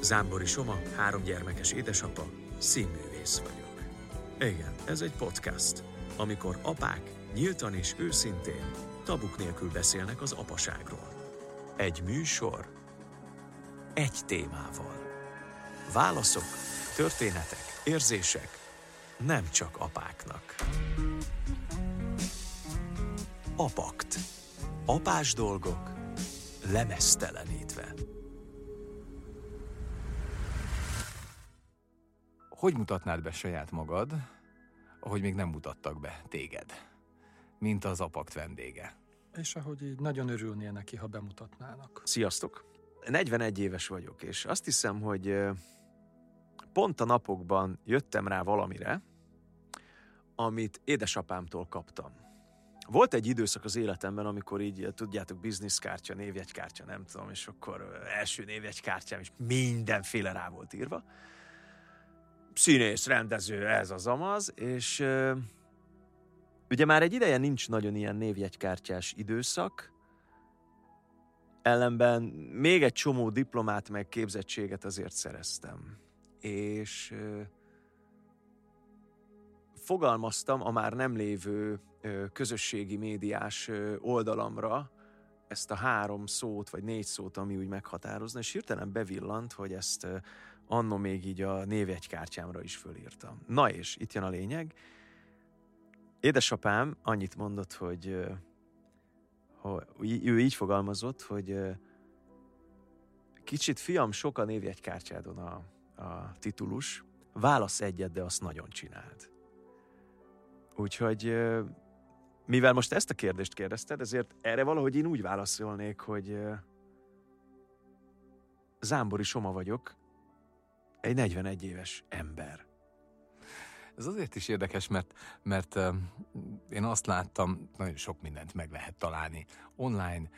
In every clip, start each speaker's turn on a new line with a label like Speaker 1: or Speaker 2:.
Speaker 1: Zámbori Soma, három gyermekes édesapa, színművész vagyok. Igen, ez egy podcast, amikor apák nyíltan és őszintén, tabuk nélkül beszélnek az apaságról. Egy műsor, egy témával. Válaszok, történetek, érzések, nem csak apáknak. Apakt. Apás dolgok lemesztelenítve.
Speaker 2: Hogy mutatnád be saját magad, ahogy még nem mutattak be téged, mint az apakt vendége?
Speaker 3: És ahogy így nagyon örülnél neki, ha bemutatnának.
Speaker 1: Sziasztok! 41 éves vagyok, és azt hiszem, hogy pont a napokban jöttem rá valamire, amit édesapámtól kaptam. Volt egy időszak az életemben, amikor így, tudjátok, bizniszkártya, névjegykártya, nem tudom, és akkor első névjegykártyám is mindenféle rá volt írva. Színész, rendező, ez az amaz, és ugye már egy ideje nincs nagyon ilyen névjegykártyás időszak, ellenben még egy csomó diplomát meg képzettséget azért szereztem. És ö, fogalmaztam a már nem lévő közösségi médiás oldalamra ezt a három szót, vagy négy szót, ami úgy meghatározna, és hirtelen bevillant, hogy ezt annó még így a névjegykártyámra is fölírtam. Na és itt jön a lényeg. Édesapám annyit mondott, hogy, hogy ő így fogalmazott, hogy kicsit fiam, sok a névjegykártyádon a, a titulus, válasz egyet, de azt nagyon csináld. Úgyhogy mivel most ezt a kérdést kérdezted, ezért erre valahogy én úgy válaszolnék, hogy Zámbori Soma vagyok, egy 41 éves ember.
Speaker 2: Ez azért is érdekes, mert, mert én azt láttam, nagyon sok mindent meg lehet találni online,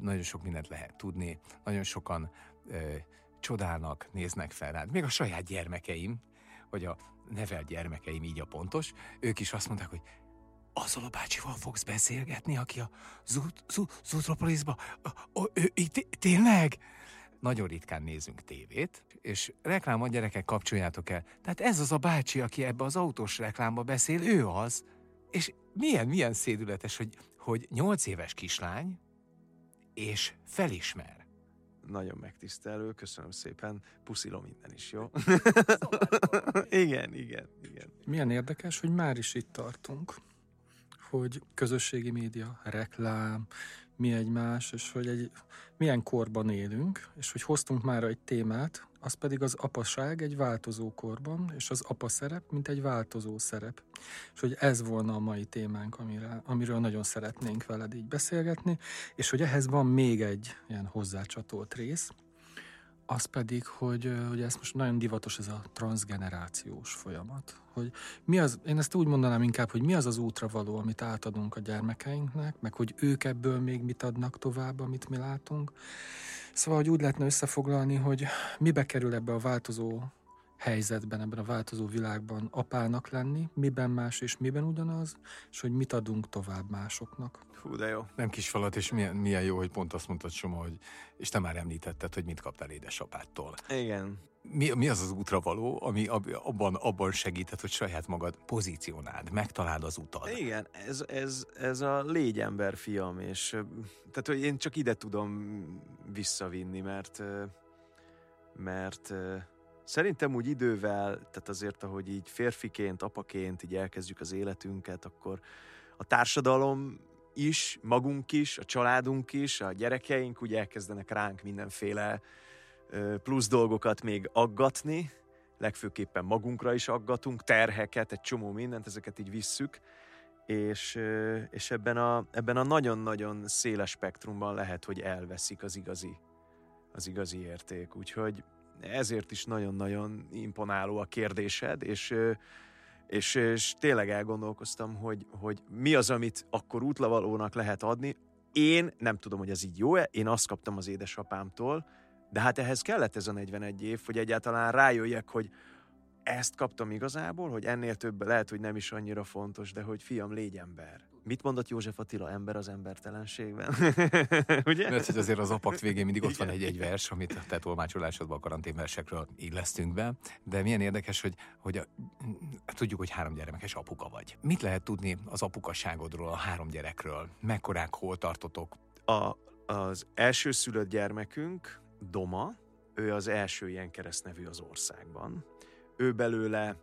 Speaker 2: nagyon sok mindent lehet tudni, nagyon sokan uh, csodálnak, néznek fel rád. Még a saját gyermekeim, vagy a nevelt gyermekeim így a pontos, ők is azt mondták, hogy azzal a bácsival fogsz beszélgetni, aki a ö, ö, té- tényleg? Nagyon ritkán nézünk tévét, és reklámot gyerekek kapcsoljátok el. Tehát ez az a bácsi, aki ebbe az autós reklámba beszél, ő az. És milyen, milyen szédületes, hogy, hogy nyolc éves kislány, és felismer.
Speaker 1: Nagyon megtisztelő, köszönöm szépen, puszilom innen is, jó? igen, igen, igen.
Speaker 3: Milyen érdekes, hogy már is itt tartunk, hogy közösségi média, reklám, mi egymás, és hogy egy, milyen korban élünk, és hogy hoztunk már egy témát, az pedig az apaság egy változó korban, és az apa szerep, mint egy változó szerep. És hogy ez volna a mai témánk, amire, amiről nagyon szeretnénk veled így beszélgetni, és hogy ehhez van még egy ilyen hozzácsatolt rész, az pedig, hogy, hogy ez most nagyon divatos ez a transgenerációs folyamat. Hogy mi az, én ezt úgy mondanám inkább, hogy mi az az útra való, amit átadunk a gyermekeinknek, meg hogy ők ebből még mit adnak tovább, amit mi látunk. Szóval, hogy úgy lehetne összefoglalni, hogy mibe kerül ebbe a változó helyzetben, ebben a változó világban apának lenni, miben más és miben ugyanaz, és hogy mit adunk tovább másoknak.
Speaker 1: Fú, de jó.
Speaker 2: Nem kis falat, és milyen, milyen jó, hogy pont azt mondtad, Soma, hogy, és te már említetted, hogy mit kaptál édesapádtól.
Speaker 1: Igen.
Speaker 2: Mi, mi az az útra való, ami ab, abban, abban segített, hogy saját magad pozícionáld, megtaláld az utad?
Speaker 1: Igen, ez, ez, ez a légy ember fiam, és tehát, hogy én csak ide tudom visszavinni, mert mert szerintem úgy idővel, tehát azért, ahogy így férfiként, apaként így elkezdjük az életünket, akkor a társadalom is, magunk is, a családunk is, a gyerekeink úgy elkezdenek ránk mindenféle plusz dolgokat még aggatni, legfőképpen magunkra is aggatunk, terheket, egy csomó mindent, ezeket így visszük, és, és ebben a, ebben a nagyon-nagyon széles spektrumban lehet, hogy elveszik az igazi, az igazi érték. Úgyhogy ezért is nagyon-nagyon imponáló a kérdésed, és, és, és tényleg elgondolkoztam, hogy, hogy mi az, amit akkor útlavalónak lehet adni. Én nem tudom, hogy ez így jó-e, én azt kaptam az édesapámtól, de hát ehhez kellett ez a 41 év, hogy egyáltalán rájöjjek, hogy ezt kaptam igazából, hogy ennél több lehet, hogy nem is annyira fontos, de hogy fiam, légy ember. Mit mondott József Attila ember az embertelenségben?
Speaker 2: Ugye? Mert hogy azért az apakt végén mindig ott van egy-egy vers, amit a te tolmácsolásodban a karanténversekről illesztünk be, de milyen érdekes, hogy, hogy a, tudjuk, hogy három gyermekes apuka vagy. Mit lehet tudni az apukasságodról, a három gyerekről? Mekkorák, hol tartotok?
Speaker 1: A, az első szülött gyermekünk, Doma, ő az első ilyen keresztnevű az országban. Ő belőle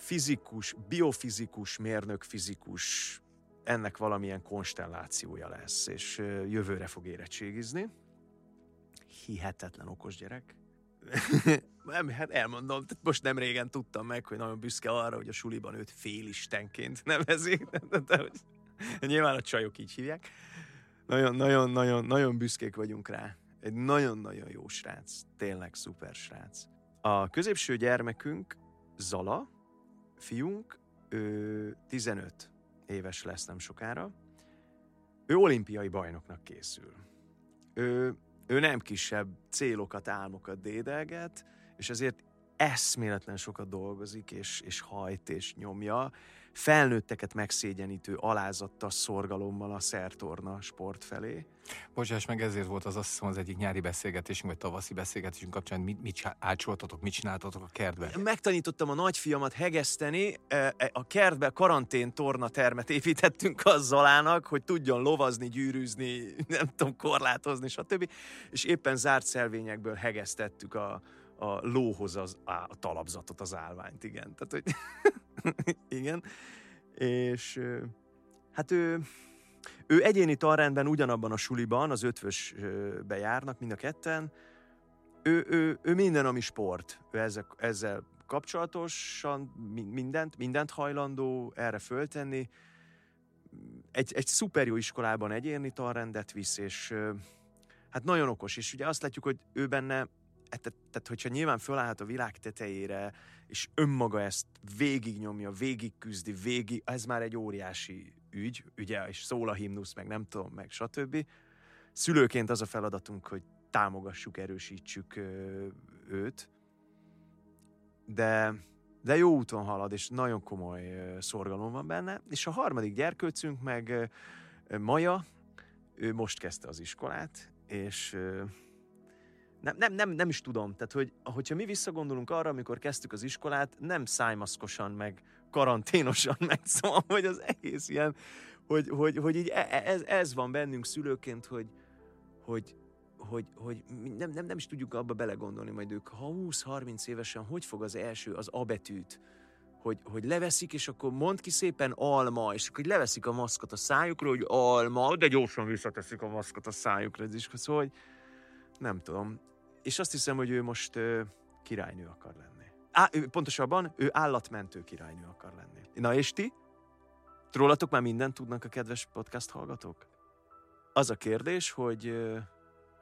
Speaker 1: fizikus, biofizikus, mérnök fizikus, ennek valamilyen konstellációja lesz, és jövőre fog érettségizni. Hihetetlen okos gyerek. nem, hát elmondom, most nem régen tudtam meg, hogy nagyon büszke arra, hogy a suliban őt félistenként nevezik. De, hogy, nyilván a csajok így hívják. Nagyon, nagyon, nagyon, nagyon büszkék vagyunk rá. Egy nagyon-nagyon jó srác. Tényleg szuper srác. A középső gyermekünk Zala, fiunk, ő 15 éves lesz nem sokára. Ő olimpiai bajnoknak készül. Ő, ő nem kisebb célokat, álmokat dédelget, és ezért eszméletlen sokat dolgozik, és, és hajt, és nyomja, felnőtteket megszégyenítő alázattal, szorgalommal a szertorna sport felé.
Speaker 2: Bocsáss meg, ezért volt az azt hiszem az egyik nyári beszélgetésünk, vagy tavaszi beszélgetésünk kapcsán, mit, mit ácsoltatok, mit csináltatok a kertben?
Speaker 1: Megtanítottam a nagyfiamat hegeszteni, e, e, a kertbe karantén torna termet építettünk az Zalának, hogy tudjon lovazni, gyűrűzni, nem tudom, korlátozni, stb. És éppen zárt szelvényekből hegesztettük a, a lóhoz az, a talapzatot, az állványt, igen. Tehát, hogy igen. És hát ő, ő egyéni talrendben ugyanabban a suliban, az ötvösbe járnak mind a ketten. Ő, ő, ő minden, ami sport. Ő ezzel, ezzel kapcsolatosan mindent, mindent hajlandó erre föltenni. Egy, egy szuper jó iskolában egyéni talrendet visz, és hát nagyon okos. És ugye azt látjuk, hogy ő benne tehát, tehát hogyha nyilván fölállhat a világ tetejére, és önmaga ezt végignyomja, végig küzdi, végig, ez már egy óriási ügy, ugye, és szól a himnusz, meg nem tudom, meg stb. Szülőként az a feladatunk, hogy támogassuk, erősítsük őt, de, de jó úton halad, és nagyon komoly szorgalom van benne, és a harmadik gyerkőcünk meg ö, Maja, ő most kezdte az iskolát, és nem, nem, nem, nem is tudom. Tehát, hogy hogyha mi visszagondolunk arra, amikor kezdtük az iskolát, nem szájmaszkosan, meg karanténosan meg, szóval, hogy az egész ilyen, hogy, hogy, hogy így e, e, ez, ez van bennünk szülőként, hogy, hogy, hogy, hogy nem, nem, nem is tudjuk abba belegondolni majd ők, ha 20-30 évesen hogy fog az első, az A betűt, hogy, hogy leveszik, és akkor mond ki szépen alma, és akkor leveszik a maszkot a szájukra, hogy alma, de gyorsan visszateszik a maszkot a szájukra. Ez is, szóval, hogy nem tudom és azt hiszem, hogy ő most ö, királynő akar lenni. Á, ő, pontosabban, ő állatmentő királynő akar lenni. Na és ti? Rólatok már mindent tudnak a kedves podcast hallgatók? Az a kérdés, hogy ö,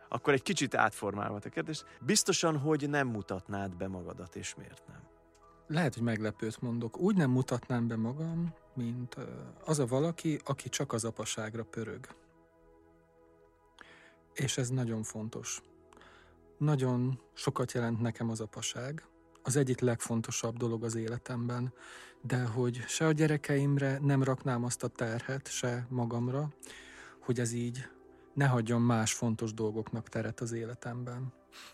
Speaker 1: akkor egy kicsit átformálva a kérdést. Biztosan, hogy nem mutatnád be magadat, és miért nem?
Speaker 3: Lehet, hogy meglepőt mondok. Úgy nem mutatnám be magam, mint az a valaki, aki csak az apaságra pörög. És ez nagyon fontos. Nagyon sokat jelent nekem az apaság. Az egyik legfontosabb dolog az életemben, de hogy se a gyerekeimre nem raknám azt a terhet, se magamra, hogy ez így ne hagyjon más fontos dolgoknak teret az életemben,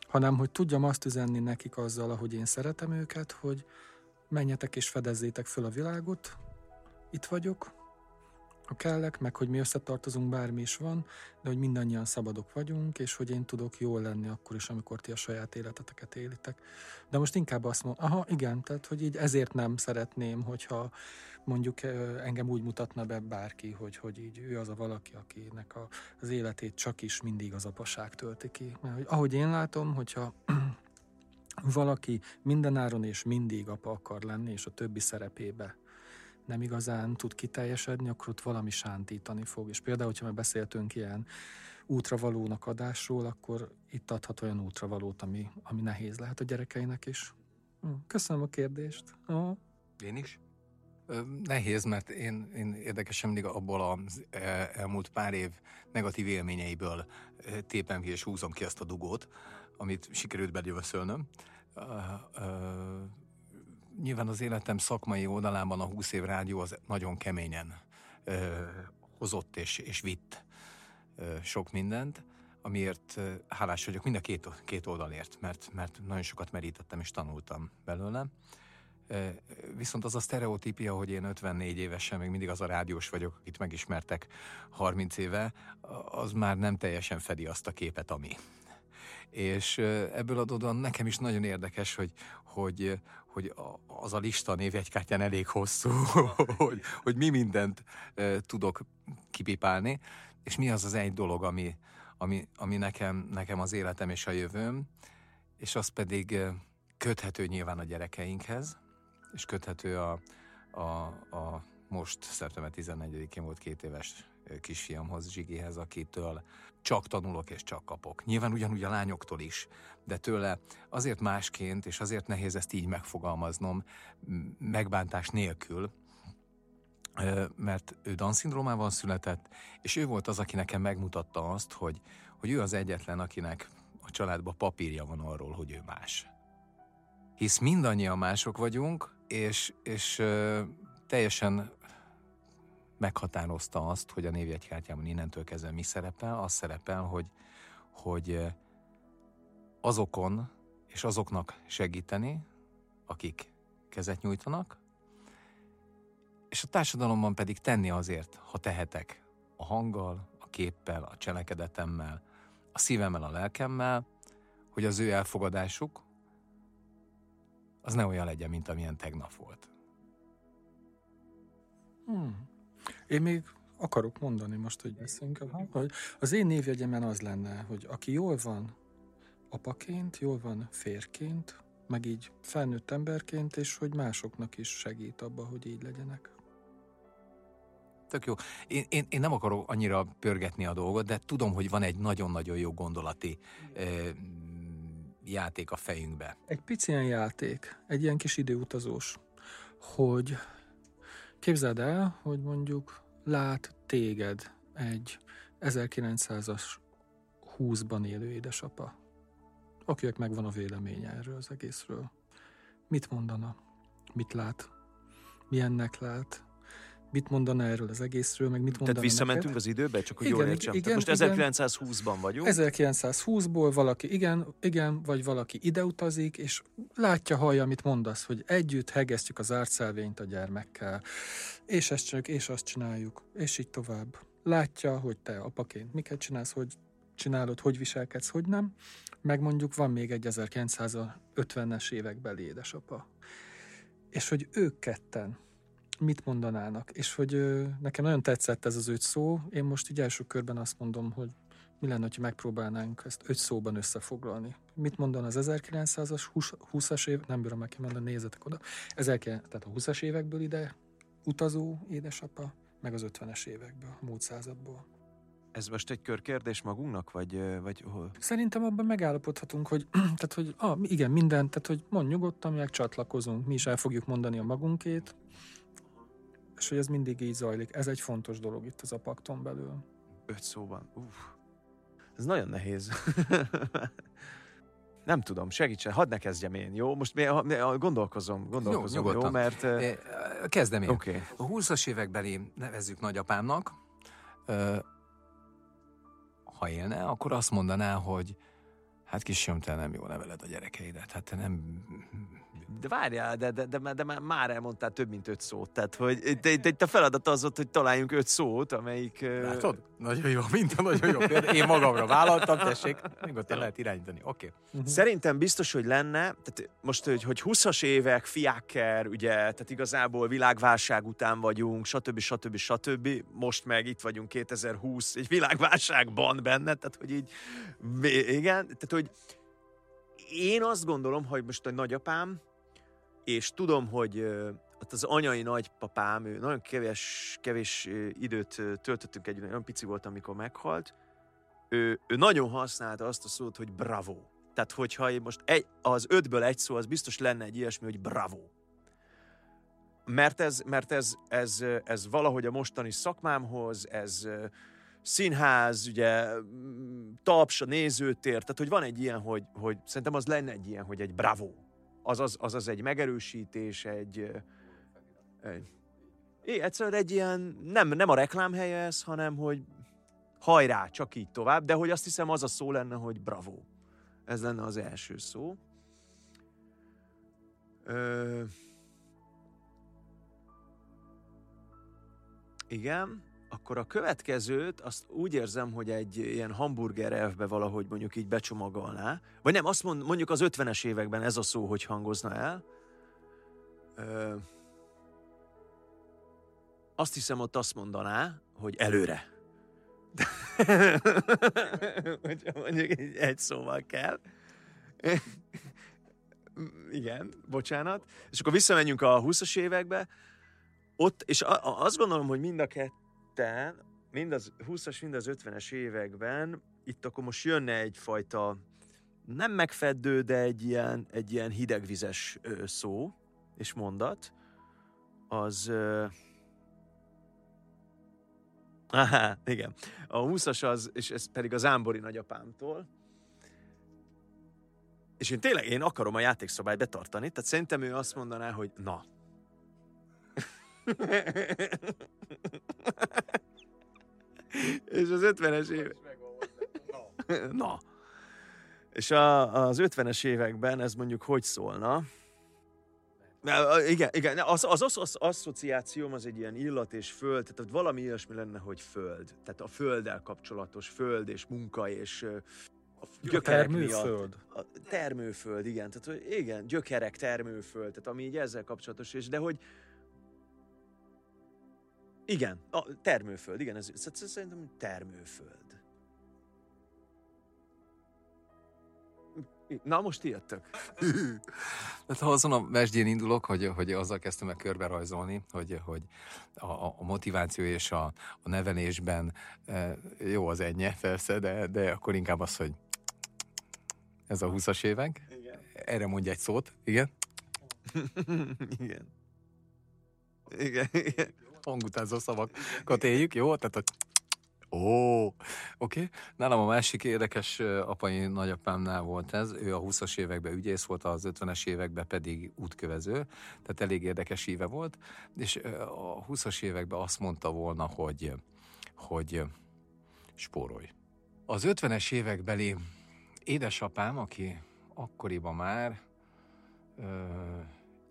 Speaker 3: hanem hogy tudjam azt üzenni nekik azzal, ahogy én szeretem őket, hogy menjetek és fedezzétek föl a világot, itt vagyok, ha kellek, meg hogy mi összetartozunk, bármi is van, de hogy mindannyian szabadok vagyunk, és hogy én tudok jól lenni akkor is, amikor ti a saját életeteket élitek. De most inkább azt mondom, aha, igen, tehát hogy így ezért nem szeretném, hogyha mondjuk engem úgy mutatna be bárki, hogy, hogy így ő az a valaki, akinek a, az életét csak is mindig az apaság tölti ki. Mert hogy, ahogy én látom, hogyha valaki mindenáron és mindig apa akar lenni, és a többi szerepébe nem igazán tud kiteljesedni, akkor ott valami sántítani fog. És például, hogyha már beszéltünk ilyen útravalónak adásról, akkor itt adhat olyan útravalót, ami, ami nehéz lehet a gyerekeinek is. Hm, köszönöm a kérdést. Aha.
Speaker 2: Én is? Nehéz, mert én, én érdekesen mindig abból az e, elmúlt pár év negatív élményeiből tépem ki és húzom ki ezt a dugót, amit sikerült begyövöszölnöm nyilván az életem szakmai oldalában a 20 év rádió az nagyon keményen ö, hozott és, és vitt ö, sok mindent, amiért ö, hálás vagyok mind a két, két oldalért, mert, mert nagyon sokat merítettem és tanultam belőle. Viszont az a sztereotípia, hogy én 54 évesen még mindig az a rádiós vagyok, akit megismertek 30 éve, az már nem teljesen fedi azt a képet, ami. És ebből adódóan nekem is nagyon érdekes, hogy, hogy, hogy az a lista névjegykártyán elég hosszú, hogy, hogy mi mindent tudok kipipálni, és mi az az egy dolog, ami, ami, ami nekem, nekem az életem és a jövőm, és az pedig köthető nyilván a gyerekeinkhez, és köthető a, a, a most szeptember 14-én volt két éves kisfiamhoz, Zsigihez, akitől csak tanulok és csak kapok. Nyilván ugyanúgy a lányoktól is, de tőle azért másként, és azért nehéz ezt így megfogalmaznom, megbántás nélkül, mert ő Down-szindrómával született, és ő volt az, aki nekem megmutatta azt, hogy, hogy ő az egyetlen, akinek a családban papírja van arról, hogy ő más. Hisz mindannyian mások vagyunk, és, és teljesen meghatározta azt, hogy a névjegykártyában innentől kezdve mi szerepel. Az szerepel, hogy, hogy azokon és azoknak segíteni, akik kezet nyújtanak, és a társadalomban pedig tenni azért, ha tehetek, a hanggal, a képpel, a cselekedetemmel, a szívemmel, a lelkemmel, hogy az ő elfogadásuk, az ne olyan legyen, mint amilyen tegnap volt.
Speaker 3: Hmm. Én még akarok mondani most, hogy beszélünk, hogy az én névjegyemen az lenne, hogy aki jól van apaként, jól van férként, meg így felnőtt emberként, és hogy másoknak is segít abba, hogy így legyenek.
Speaker 2: Tök jó. Én, én, én nem akarok annyira pörgetni a dolgot, de tudom, hogy van egy nagyon-nagyon jó gondolati eh, játék a fejünkbe.
Speaker 3: Egy pici ilyen játék, egy ilyen kis időutazós, hogy képzeld el, hogy mondjuk lát téged egy 1900-as 20-ban élő édesapa, akinek megvan a véleménye erről az egészről. Mit mondana? Mit lát? Milyennek lát? Mit mondana erről az egészről, meg mit mondana
Speaker 1: Tehát visszamentünk neked. az időbe, csak hogy
Speaker 3: igen,
Speaker 1: jól értsem.
Speaker 3: Igen,
Speaker 1: most 1920-ban vagyunk.
Speaker 3: 1920-ból valaki igen, igen, vagy valaki ide utazik, és látja, hallja, amit mondasz, hogy együtt hegesztjük az ártszelvényt a gyermekkel, és ezt csak, és azt csináljuk, és így tovább. Látja, hogy te apaként miket csinálsz, hogy csinálod, hogy viselkedsz, hogy nem. Meg mondjuk van még egy 1950-es évekbeli édesapa. És hogy ők ketten mit mondanának. És hogy ö, nekem nagyon tetszett ez az öt szó, én most így első körben azt mondom, hogy mi lenne, ha megpróbálnánk ezt öt szóban összefoglalni. Mit mondan az 1900-as, 20-as év, nem bírom meg kimondani, nézzetek oda, 1900, tehát a 20-as évekből ide utazó édesapa, meg az 50-es évekből, a múlt századból.
Speaker 1: Ez most egy körkérdés magunknak, vagy, vagy hol?
Speaker 3: Szerintem abban megállapodhatunk, hogy, tehát, hogy ah, igen, minden, tehát, hogy mond nyugodtan, meg csatlakozunk, mi is el fogjuk mondani a magunkét, és hogy ez mindig így zajlik. Ez egy fontos dolog itt az a pakton belül.
Speaker 1: Öt szóban. Uff. Ez nagyon nehéz. Nem tudom, segítsen, hadd ne kezdjem én, jó? Most mi, gondolkozom, gondolkozom, jó, jó mert...
Speaker 2: Kezdem én. Okay. A 20-as évekbeli nevezzük nagyapámnak, ha élne, akkor azt mondaná, hogy hát kisfiam, te nem jó neveled a gyerekeidet, hát te nem
Speaker 1: de várjál, de, de, de, de, már elmondtál több, mint öt szót. Tehát, hogy de, de, de a feladat az volt, hogy találjunk öt szót, amelyik...
Speaker 2: Látod? Nagyon jó, minden nagyon jó. Például én magamra vállaltam, tessék, nyugodtan lehet irányítani. Oké. Okay.
Speaker 1: Uh-huh. Szerintem biztos, hogy lenne, tehát most, hogy, hogy 20-as évek, fiákker, ugye, tehát igazából világválság után vagyunk, stb. stb. stb. Most meg itt vagyunk 2020, egy világválságban benne, tehát hogy így, igen, tehát hogy én azt gondolom, hogy most a nagyapám, és tudom, hogy az anyai nagypapám, ő nagyon kevés, kevés időt töltöttünk egy, olyan pici volt, amikor meghalt, ő, ő nagyon használta azt a szót, hogy bravo. Tehát, hogyha én most egy, az ötből egy szó, az biztos lenne egy ilyesmi, hogy bravo. Mert ez, mert ez, ez, ez valahogy a mostani szakmámhoz, ez színház, ugye taps, a nézőtér, tehát hogy van egy ilyen, hogy, hogy szerintem az lenne egy ilyen, hogy egy bravo azaz, azaz egy megerősítés, egy, egy É, egyszerűen egy ilyen, nem, nem a reklámhelye ez, hanem hogy hajrá, csak így tovább, de hogy azt hiszem az a szó lenne, hogy bravo. Ez lenne az első szó. Ö... Igen, akkor a következőt azt úgy érzem, hogy egy ilyen hamburger elfbe valahogy mondjuk így becsomagolná. Vagy nem, azt mond, mondjuk az 50-es években ez a szó, hogy hangozna el. Ö... Azt hiszem, ott azt mondaná, hogy előre. Hogyha mondjuk egy, egy szóval kell. Igen, bocsánat. És akkor visszamenjünk a 20-as évekbe. Ott, és a, a, azt gondolom, hogy mind a ketten, mind az 20-as, mind az 50-es években, itt akkor most jönne egyfajta nem megfeddő, de egy ilyen, egy ilyen hidegvizes szó és mondat, az Aha, igen. A 20-as az, és ez pedig az Ámbori nagyapámtól. És én tényleg, én akarom a játékszabályt betartani, tehát szerintem ő azt mondaná, hogy na. és az 50-es évek... na. És a, az 50-es években ez mondjuk hogy szólna? Igen, igen. Az, az, az, az asszociációm az egy ilyen illat és föld, tehát valami ilyesmi lenne, hogy föld. Tehát a földdel kapcsolatos föld és munka és
Speaker 3: a gyökerek termőföld.
Speaker 1: Miatt. A termőföld, igen. Tehát hogy igen, gyökerek, termőföld, tehát ami így ezzel kapcsolatos, és de hogy igen, a termőföld, igen, ez, ez szerintem termőföld. Na, most ti jöttök.
Speaker 2: Tehát ha azon a mesdjén indulok, hogy, hogy azzal kezdtem el körbe rajzolni, hogy, hogy a, a motiváció és a, a nevelésben e, jó az ennyi, persze, de, de akkor inkább az, hogy ez a 20-as évek. Igen. Erre mondja egy szót, igen?
Speaker 1: igen. Igen, igen.
Speaker 2: Hangutázó szavakat éljük, jó? Tehát, hogy Ó, oké. Okay. Nálam a másik érdekes apai nagyapámnál volt ez. Ő a 20-as években ügyész volt, az 50-es években pedig útkövező. Tehát elég érdekes éve volt. És a 20-as években azt mondta volna, hogy, hogy spórolj. Az 50-es évekbeli édesapám, aki akkoriban már ö,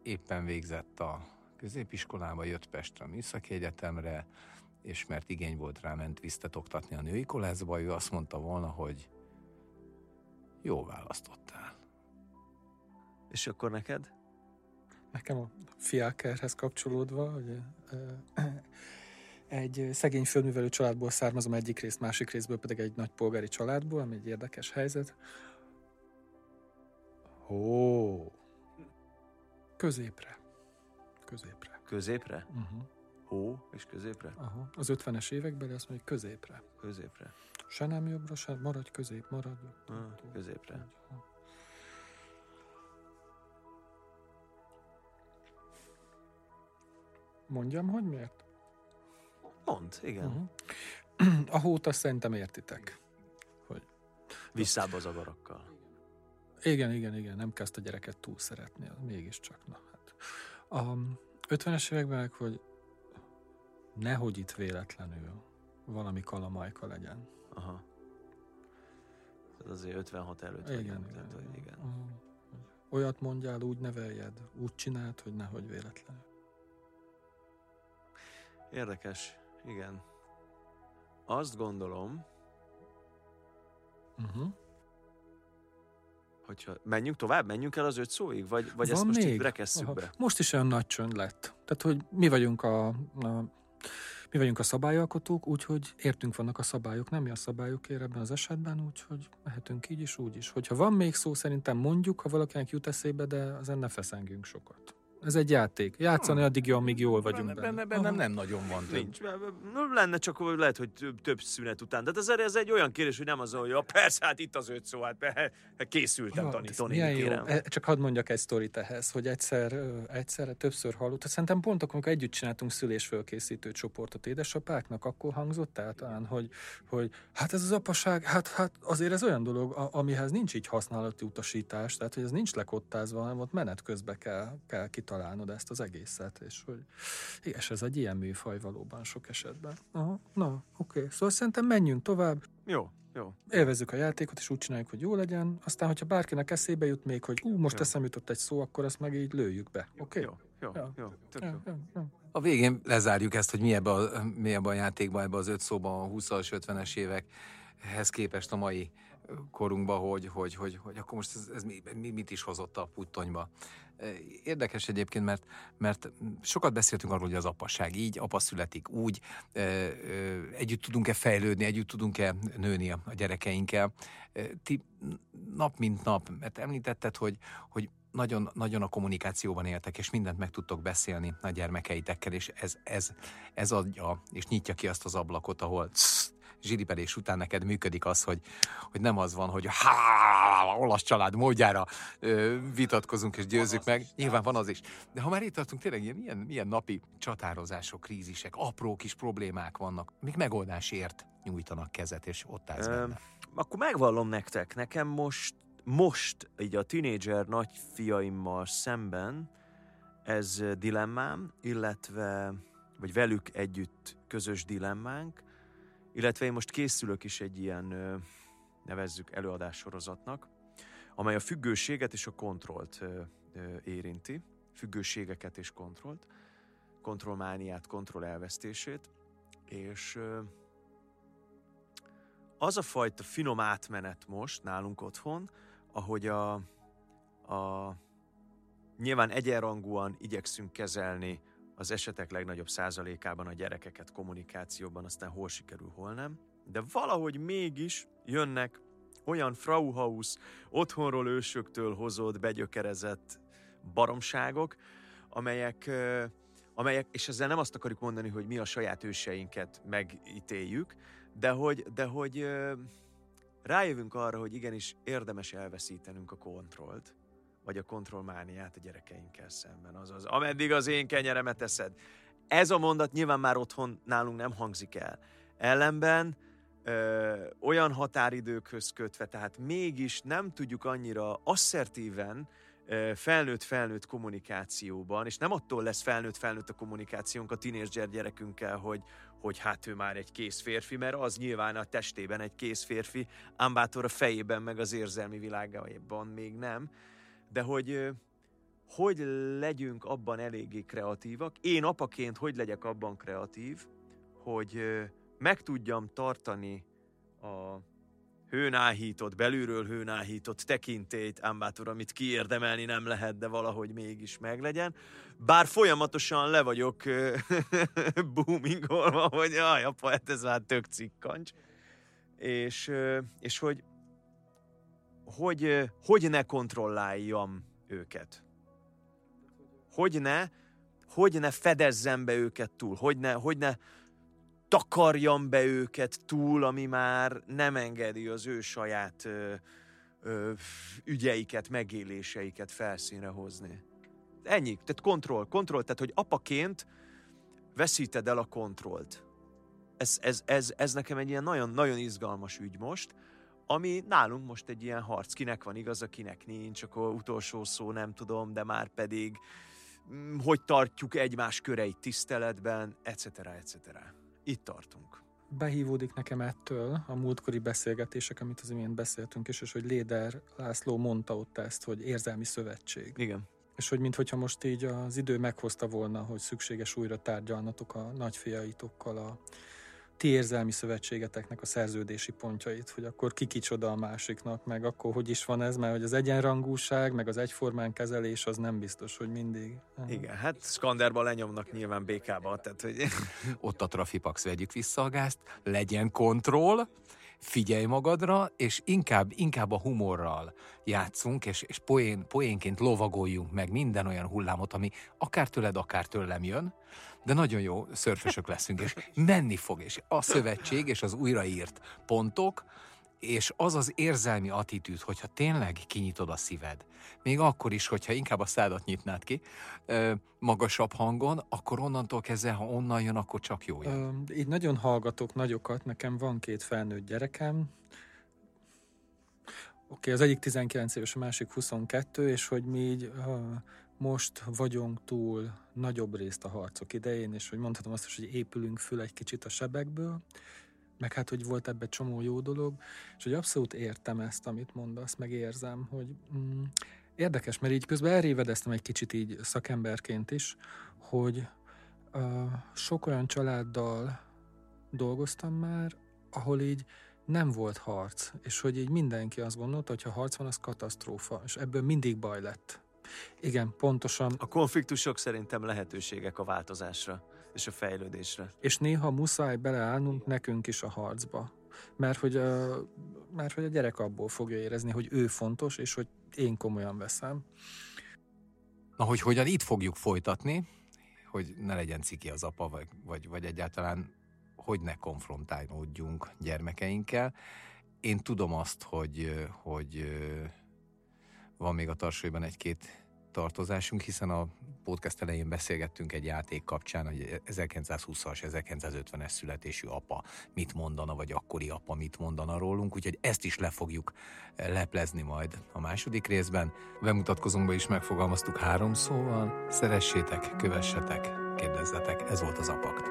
Speaker 2: éppen végzett a középiskolába, jött Pestre a Műszaki Egyetemre, és mert igény volt rá, ment visztet oktatni a női koleszba, ő azt mondta volna, hogy jó választottál.
Speaker 1: És akkor neked?
Speaker 3: Nekem a fiákerhez kapcsolódva, hogy egy szegény földművelő családból származom egyik részt, másik részből pedig egy nagy polgári családból, ami egy érdekes helyzet. Ó, középre. Középre.
Speaker 1: Középre?
Speaker 3: Uh-huh.
Speaker 1: Hó és középre?
Speaker 3: Aha. Az 50-es években azt mondja, középre.
Speaker 1: Középre.
Speaker 3: Se nem jobbra, se maradj közép, maradj.
Speaker 1: Ah, középre.
Speaker 3: Mondjam, hogy miért?
Speaker 1: Mond, igen.
Speaker 3: Uh-huh. A hót azt szerintem értitek. Hogy...
Speaker 1: Visszább az agarakkal.
Speaker 3: Igen, igen, igen, nem kezd a gyereket túl szeretni, mégiscsak. Na, hát. A 50-es években hogy nehogy itt véletlenül valami kalamajka legyen.
Speaker 1: Aha. Ez azért 56 előtt
Speaker 3: igen, igen,
Speaker 1: tehát,
Speaker 3: igen.
Speaker 1: Hogy igen.
Speaker 3: Aha. Olyat mondjál, úgy neveljed, úgy csináld, hogy nehogy véletlenül.
Speaker 1: Érdekes, igen. Azt gondolom,
Speaker 3: uh-huh.
Speaker 1: Hogyha menjünk tovább, menjünk el az öt szóig, vagy, vagy
Speaker 3: Van
Speaker 1: ezt most
Speaker 3: még?
Speaker 1: így rekesszük
Speaker 3: Aha.
Speaker 1: be?
Speaker 3: Most is olyan nagy csönd lett. Tehát, hogy mi vagyunk a, a mi vagyunk a szabályalkotók, úgyhogy értünk vannak a szabályok, nem mi a szabályokért ebben az esetben, úgyhogy mehetünk így is, úgy is. Hogyha van még szó, szerintem mondjuk, ha valakinek jut eszébe, de ezen ne feszengünk sokat. Ez egy játék. Játszani
Speaker 2: Hmm.
Speaker 3: addig, amíg jól vagyunk
Speaker 2: Benne,
Speaker 3: benne.
Speaker 2: benne, bennem nem nagyon van.
Speaker 1: Nincs. Lenne csak, hogy lehet, hogy több, több szünet után. De ez, ez egy olyan kérdés, hogy nem az, hogy ja, persze, hát itt az öt szó, hát be- készültem
Speaker 3: Ja,
Speaker 1: tanítani,
Speaker 3: milyen jó.
Speaker 1: kérem.
Speaker 3: E, Csak hadd mondjak egy sztorit ehhez, hogy egyszer, egyszerre, többször hallott. Szerintem pont akkor, amikor együtt csináltunk szülésfölkészítő csoportot édesapáknak, akkor hangzott el talán, hogy, hogy hát ez az apaság, hát, hát azért ez olyan dolog, amihez nincs így használati utasítás, tehát hogy ez nincs lekottázva, hanem ott menet közben kell, kell kitalálni kitalálnod ezt az egészet, és hogy és ez egy ilyen műfaj valóban sok esetben. Aha, na, oké. Okay. Szóval szerintem menjünk tovább.
Speaker 1: Jó, jó.
Speaker 3: Élvezzük a játékot, és úgy csináljuk, hogy jó legyen. Aztán, hogyha bárkinek eszébe jut még, hogy ú, most jó. eszem jutott egy szó, akkor azt meg így lőjük be. Oké?
Speaker 1: Okay? Jó, jó, jó. jó. jó, jó,
Speaker 2: jó. A végén lezárjuk ezt, hogy mi ebbe a, mi ebbe a játékban, ebbe az öt szóban a 20-as, 50-es évekhez képest a mai korunkba, hogy, hogy, hogy, hogy akkor most ez, ez mi, mi, mit is hozott a puttonyba. Érdekes egyébként, mert, mert sokat beszéltünk arról, hogy az apasság így, apa születik úgy, együtt tudunk-e fejlődni, együtt tudunk-e nőni a gyerekeinkkel. Ti nap mint nap, mert említetted, hogy, hogy nagyon, nagyon a kommunikációban éltek, és mindent meg tudtok beszélni a gyermekeitekkel, és ez, ez, ez adja, és nyitja ki azt az ablakot, ahol zsiripelés után neked működik az, hogy, hogy nem az van, hogy há, olasz család módjára ö, vitatkozunk és győzzük meg. Nyilván van az is. De ha már itt tartunk, tényleg ilyen, milyen, milyen napi csatározások, krízisek, apró kis problémák vannak, mik megoldásért nyújtanak kezet, és ott állsz benne.
Speaker 1: Akkor megvallom nektek, nekem most, most így a tinédzser nagyfiaimmal szemben ez dilemmám, illetve, vagy velük együtt közös dilemmánk, illetve én most készülök is egy ilyen, nevezzük előadássorozatnak, amely a függőséget és a kontrollt érinti, függőségeket és kontrollt, kontrollmániát, kontroll elvesztését, és az a fajta finom átmenet most nálunk otthon, ahogy a, a nyilván egyenrangúan igyekszünk kezelni az esetek legnagyobb százalékában a gyerekeket kommunikációban, aztán hol sikerül, hol nem. De valahogy mégis jönnek olyan Frauhaus, otthonról ősöktől hozott, begyökerezett baromságok, amelyek, amelyek, és ezzel nem azt akarjuk mondani, hogy mi a saját őseinket megítéljük, de hogy, de hogy rájövünk arra, hogy igenis érdemes elveszítenünk a kontrollt, vagy a kontrollmániát a gyerekeinkkel szemben. Azaz, ameddig az én kenyeremet eszed. Ez a mondat nyilván már otthon nálunk nem hangzik el. Ellenben ö, olyan határidőkhöz kötve, tehát mégis nem tudjuk annyira asszertíven felnőtt-felnőtt kommunikációban, és nem attól lesz felnőtt-felnőtt a kommunikációnk a tínézser gyerekünkkel, hogy, hogy hát ő már egy kész férfi, mert az nyilván a testében egy kész férfi, ám a fejében meg az érzelmi világában még nem de hogy hogy legyünk abban eléggé kreatívak, én apaként hogy legyek abban kreatív, hogy meg tudjam tartani a hőnáhított, belülről hőnáhított tekintélyt, ámbátor, amit kiérdemelni nem lehet, de valahogy mégis meglegyen. Bár folyamatosan le vagyok boomingolva, hogy jaj, apa, hát ez már tök cikkancs. És, és hogy hogy, hogy ne kontrolláljam őket. Hogy ne, hogy ne fedezzem be őket túl, hogy ne, hogy ne takarjam be őket túl, ami már nem engedi az ő saját ö, ö, ügyeiket, megéléseiket felszínre hozni. Ennyi, tehát kontroll, kontroll, tehát hogy apaként veszíted el a kontrollt. Ez, ez, ez, ez nekem egy ilyen nagyon, nagyon izgalmas ügy most, ami nálunk most egy ilyen harc, kinek van igaza, kinek nincs, akkor utolsó szó nem tudom, de már pedig mm, hogy tartjuk egymás köreit tiszteletben, etc. etc. Itt tartunk.
Speaker 3: Behívódik nekem ettől a múltkori beszélgetések, amit az imént beszéltünk is, és hogy Léder László mondta ott ezt, hogy érzelmi szövetség.
Speaker 1: Igen.
Speaker 3: És hogy mintha most így az idő meghozta volna, hogy szükséges újra tárgyalnatok a nagyfiaitokkal a ti érzelmi szövetségeteknek a szerződési pontjait, hogy akkor ki kicsoda a másiknak, meg akkor hogy is van ez, mert hogy az egyenrangúság, meg az egyformán kezelés az nem biztos, hogy mindig.
Speaker 1: Igen, hát Skanderba lenyomnak nyilván békába, tehát hogy...
Speaker 2: Ott a trafipax vegyük vissza a gázt, legyen kontroll, figyelj magadra, és inkább, inkább a humorral játszunk, és, és poén, poénként lovagoljunk meg minden olyan hullámot, ami akár tőled, akár tőlem jön, de nagyon jó szörfösök leszünk, és menni fog, és a szövetség és az újraírt pontok, és az az érzelmi attitűd, hogyha tényleg kinyitod a szíved, még akkor is, hogyha inkább a szádat nyitnád ki, magasabb hangon, akkor onnantól kezdve, ha onnan jön, akkor csak jó.
Speaker 3: Így nagyon hallgatok nagyokat, nekem van két felnőtt gyerekem, Oké, okay, az egyik 19 éves, a másik 22, és hogy mi így uh, most vagyunk túl nagyobb részt a harcok idején, és hogy mondhatom azt is, hogy épülünk föl egy kicsit a sebekből, meg hát, hogy volt ebbe csomó jó dolog, és hogy abszolút értem ezt, amit mondasz, meg érzem, hogy mm, érdekes, mert így közben elrévedeztem egy kicsit így szakemberként is, hogy uh, sok olyan családdal dolgoztam már, ahol így nem volt harc, és hogy így mindenki azt gondolta, hogy ha harc van, az katasztrófa, és ebből mindig baj lett. Igen, pontosan.
Speaker 4: A konfliktusok szerintem lehetőségek a változásra és a fejlődésre.
Speaker 3: És néha muszáj beleállnunk nekünk is a harcba. Mert hogy, a, mert hogy a gyerek abból fogja érezni, hogy ő fontos, és hogy én komolyan veszem.
Speaker 2: Na, hogy hogyan itt fogjuk folytatni, hogy ne legyen ciki az apa, vagy, vagy, vagy egyáltalán hogy ne konfrontálódjunk gyermekeinkkel. Én tudom azt, hogy, hogy van még a tarsaiban egy-két tartozásunk, hiszen a podcast elején beszélgettünk egy játék kapcsán, hogy 1920-as, 1950-es születésű apa mit mondana, vagy akkori apa mit mondana rólunk, úgyhogy ezt is le fogjuk leplezni majd a második részben. Bemutatkozónkban is megfogalmaztuk három szóval, szeressétek, kövessetek, kérdezzetek, ez volt az apakt.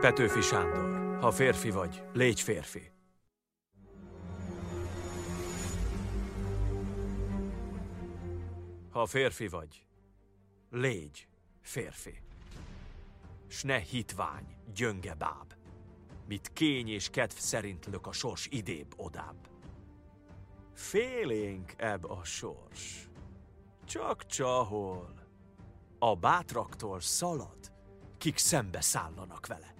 Speaker 1: Petőfi Sándor, ha férfi vagy, légy férfi. Ha férfi vagy, légy férfi. S ne hitvány, gyönge báb, mit kény és kedv szerint lök a sors idébb odább. Félénk ebb a sors, csak csahol, a bátraktól szalad, kik szembe szállanak vele.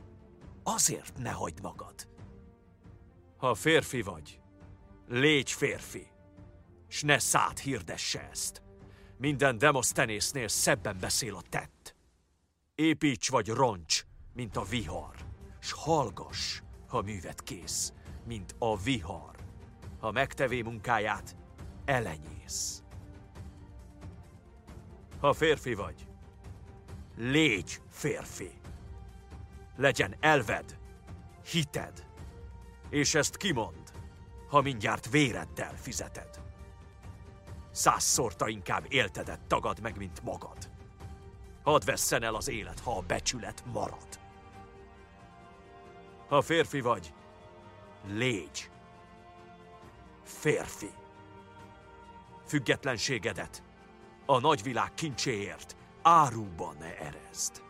Speaker 1: Azért ne hagyd magad. Ha férfi vagy, légy férfi, s ne szát hirdesse ezt. Minden Demosztenésznél szebben beszél a tett. Építs vagy roncs, mint a vihar, s hallgass, ha művet kész, mint a vihar, ha megtevé munkáját, elenyész. Ha férfi vagy, légy férfi. Legyen elved, hited, és ezt kimond, ha mindjárt véreddel fizeted százszorta inkább éltedet tagad meg, mint magad. Hadd vesszen el az élet, ha a becsület marad. Ha férfi vagy, légy. Férfi. Függetlenségedet a nagyvilág kincséért áruban ne erezd.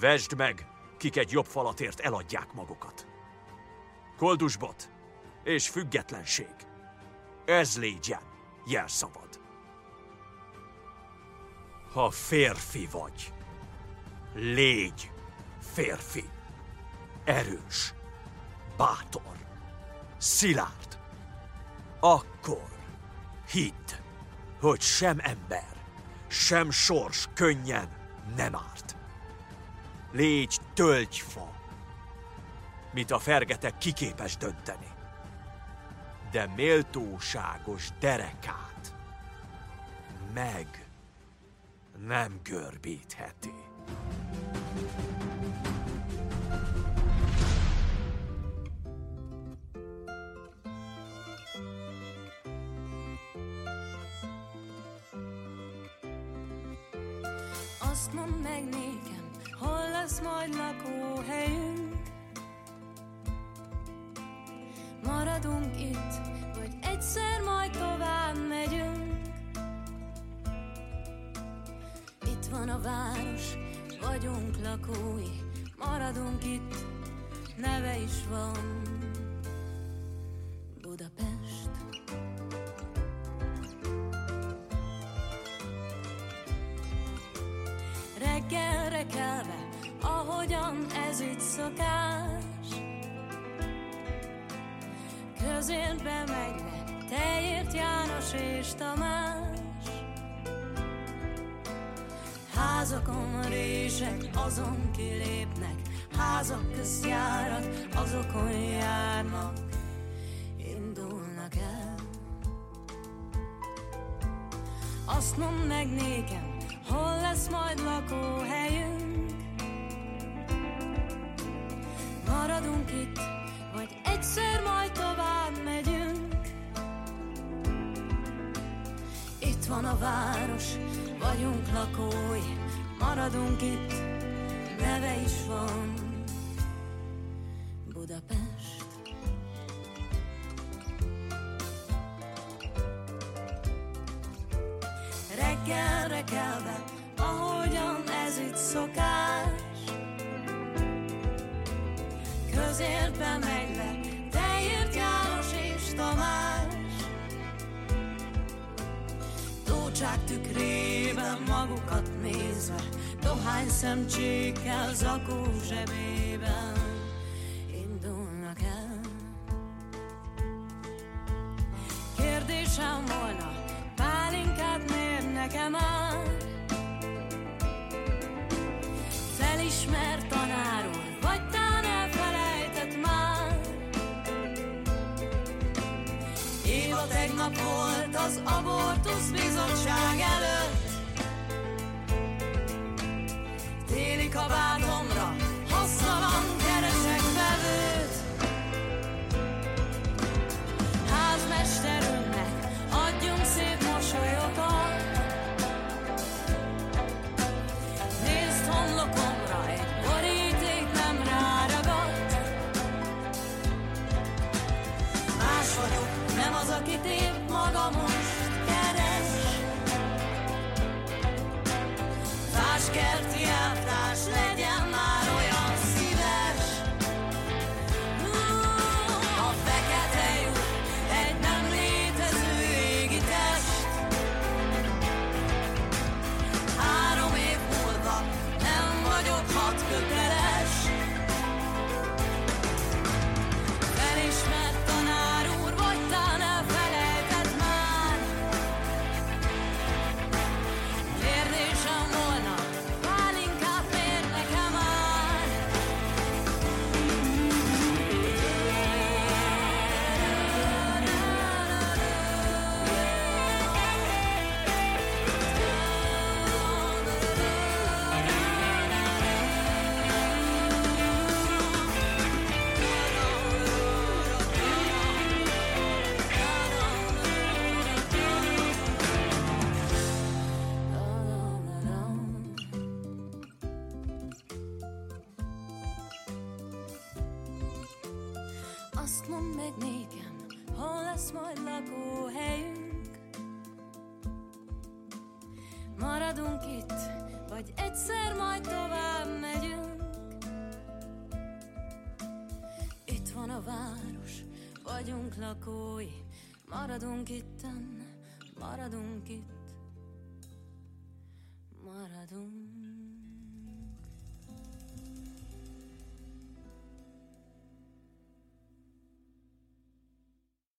Speaker 1: Vesd meg, kik egy jobb falatért eladják magukat. Koldusbot és függetlenség. Ez légyen jelszavad. Ha férfi vagy, légy férfi. Erős, bátor, szilárd. Akkor hidd, hogy sem ember, sem sors könnyen nem árt. Légy tölgyfa, mit a fergetek kiképes dönteni de méltóságos derekát meg nem görbítheti.
Speaker 5: Város, vagyunk lakói, maradunk itt, neve is van. Budapest. Reggelre kelve, ahogyan ez itt szokás. közérbe megyve, te ért János és Tamás. Házakon rések, azon kilépnek, házak közjárat, azokon járnak, indulnak el. Azt mondd meg nékem, hol lesz majd lakóhelyünk? Maradunk itt, vagy egyszer majd tovább megyünk? Itt van a város, vagyunk lakói, maradunk itt, neve is van. Budapest. Reggelre kelve, ahogyan ez itt szokás, közérbe megy szabadság tükrében magukat nézve, dohány szemcsékkel zakó zsebén. donc été um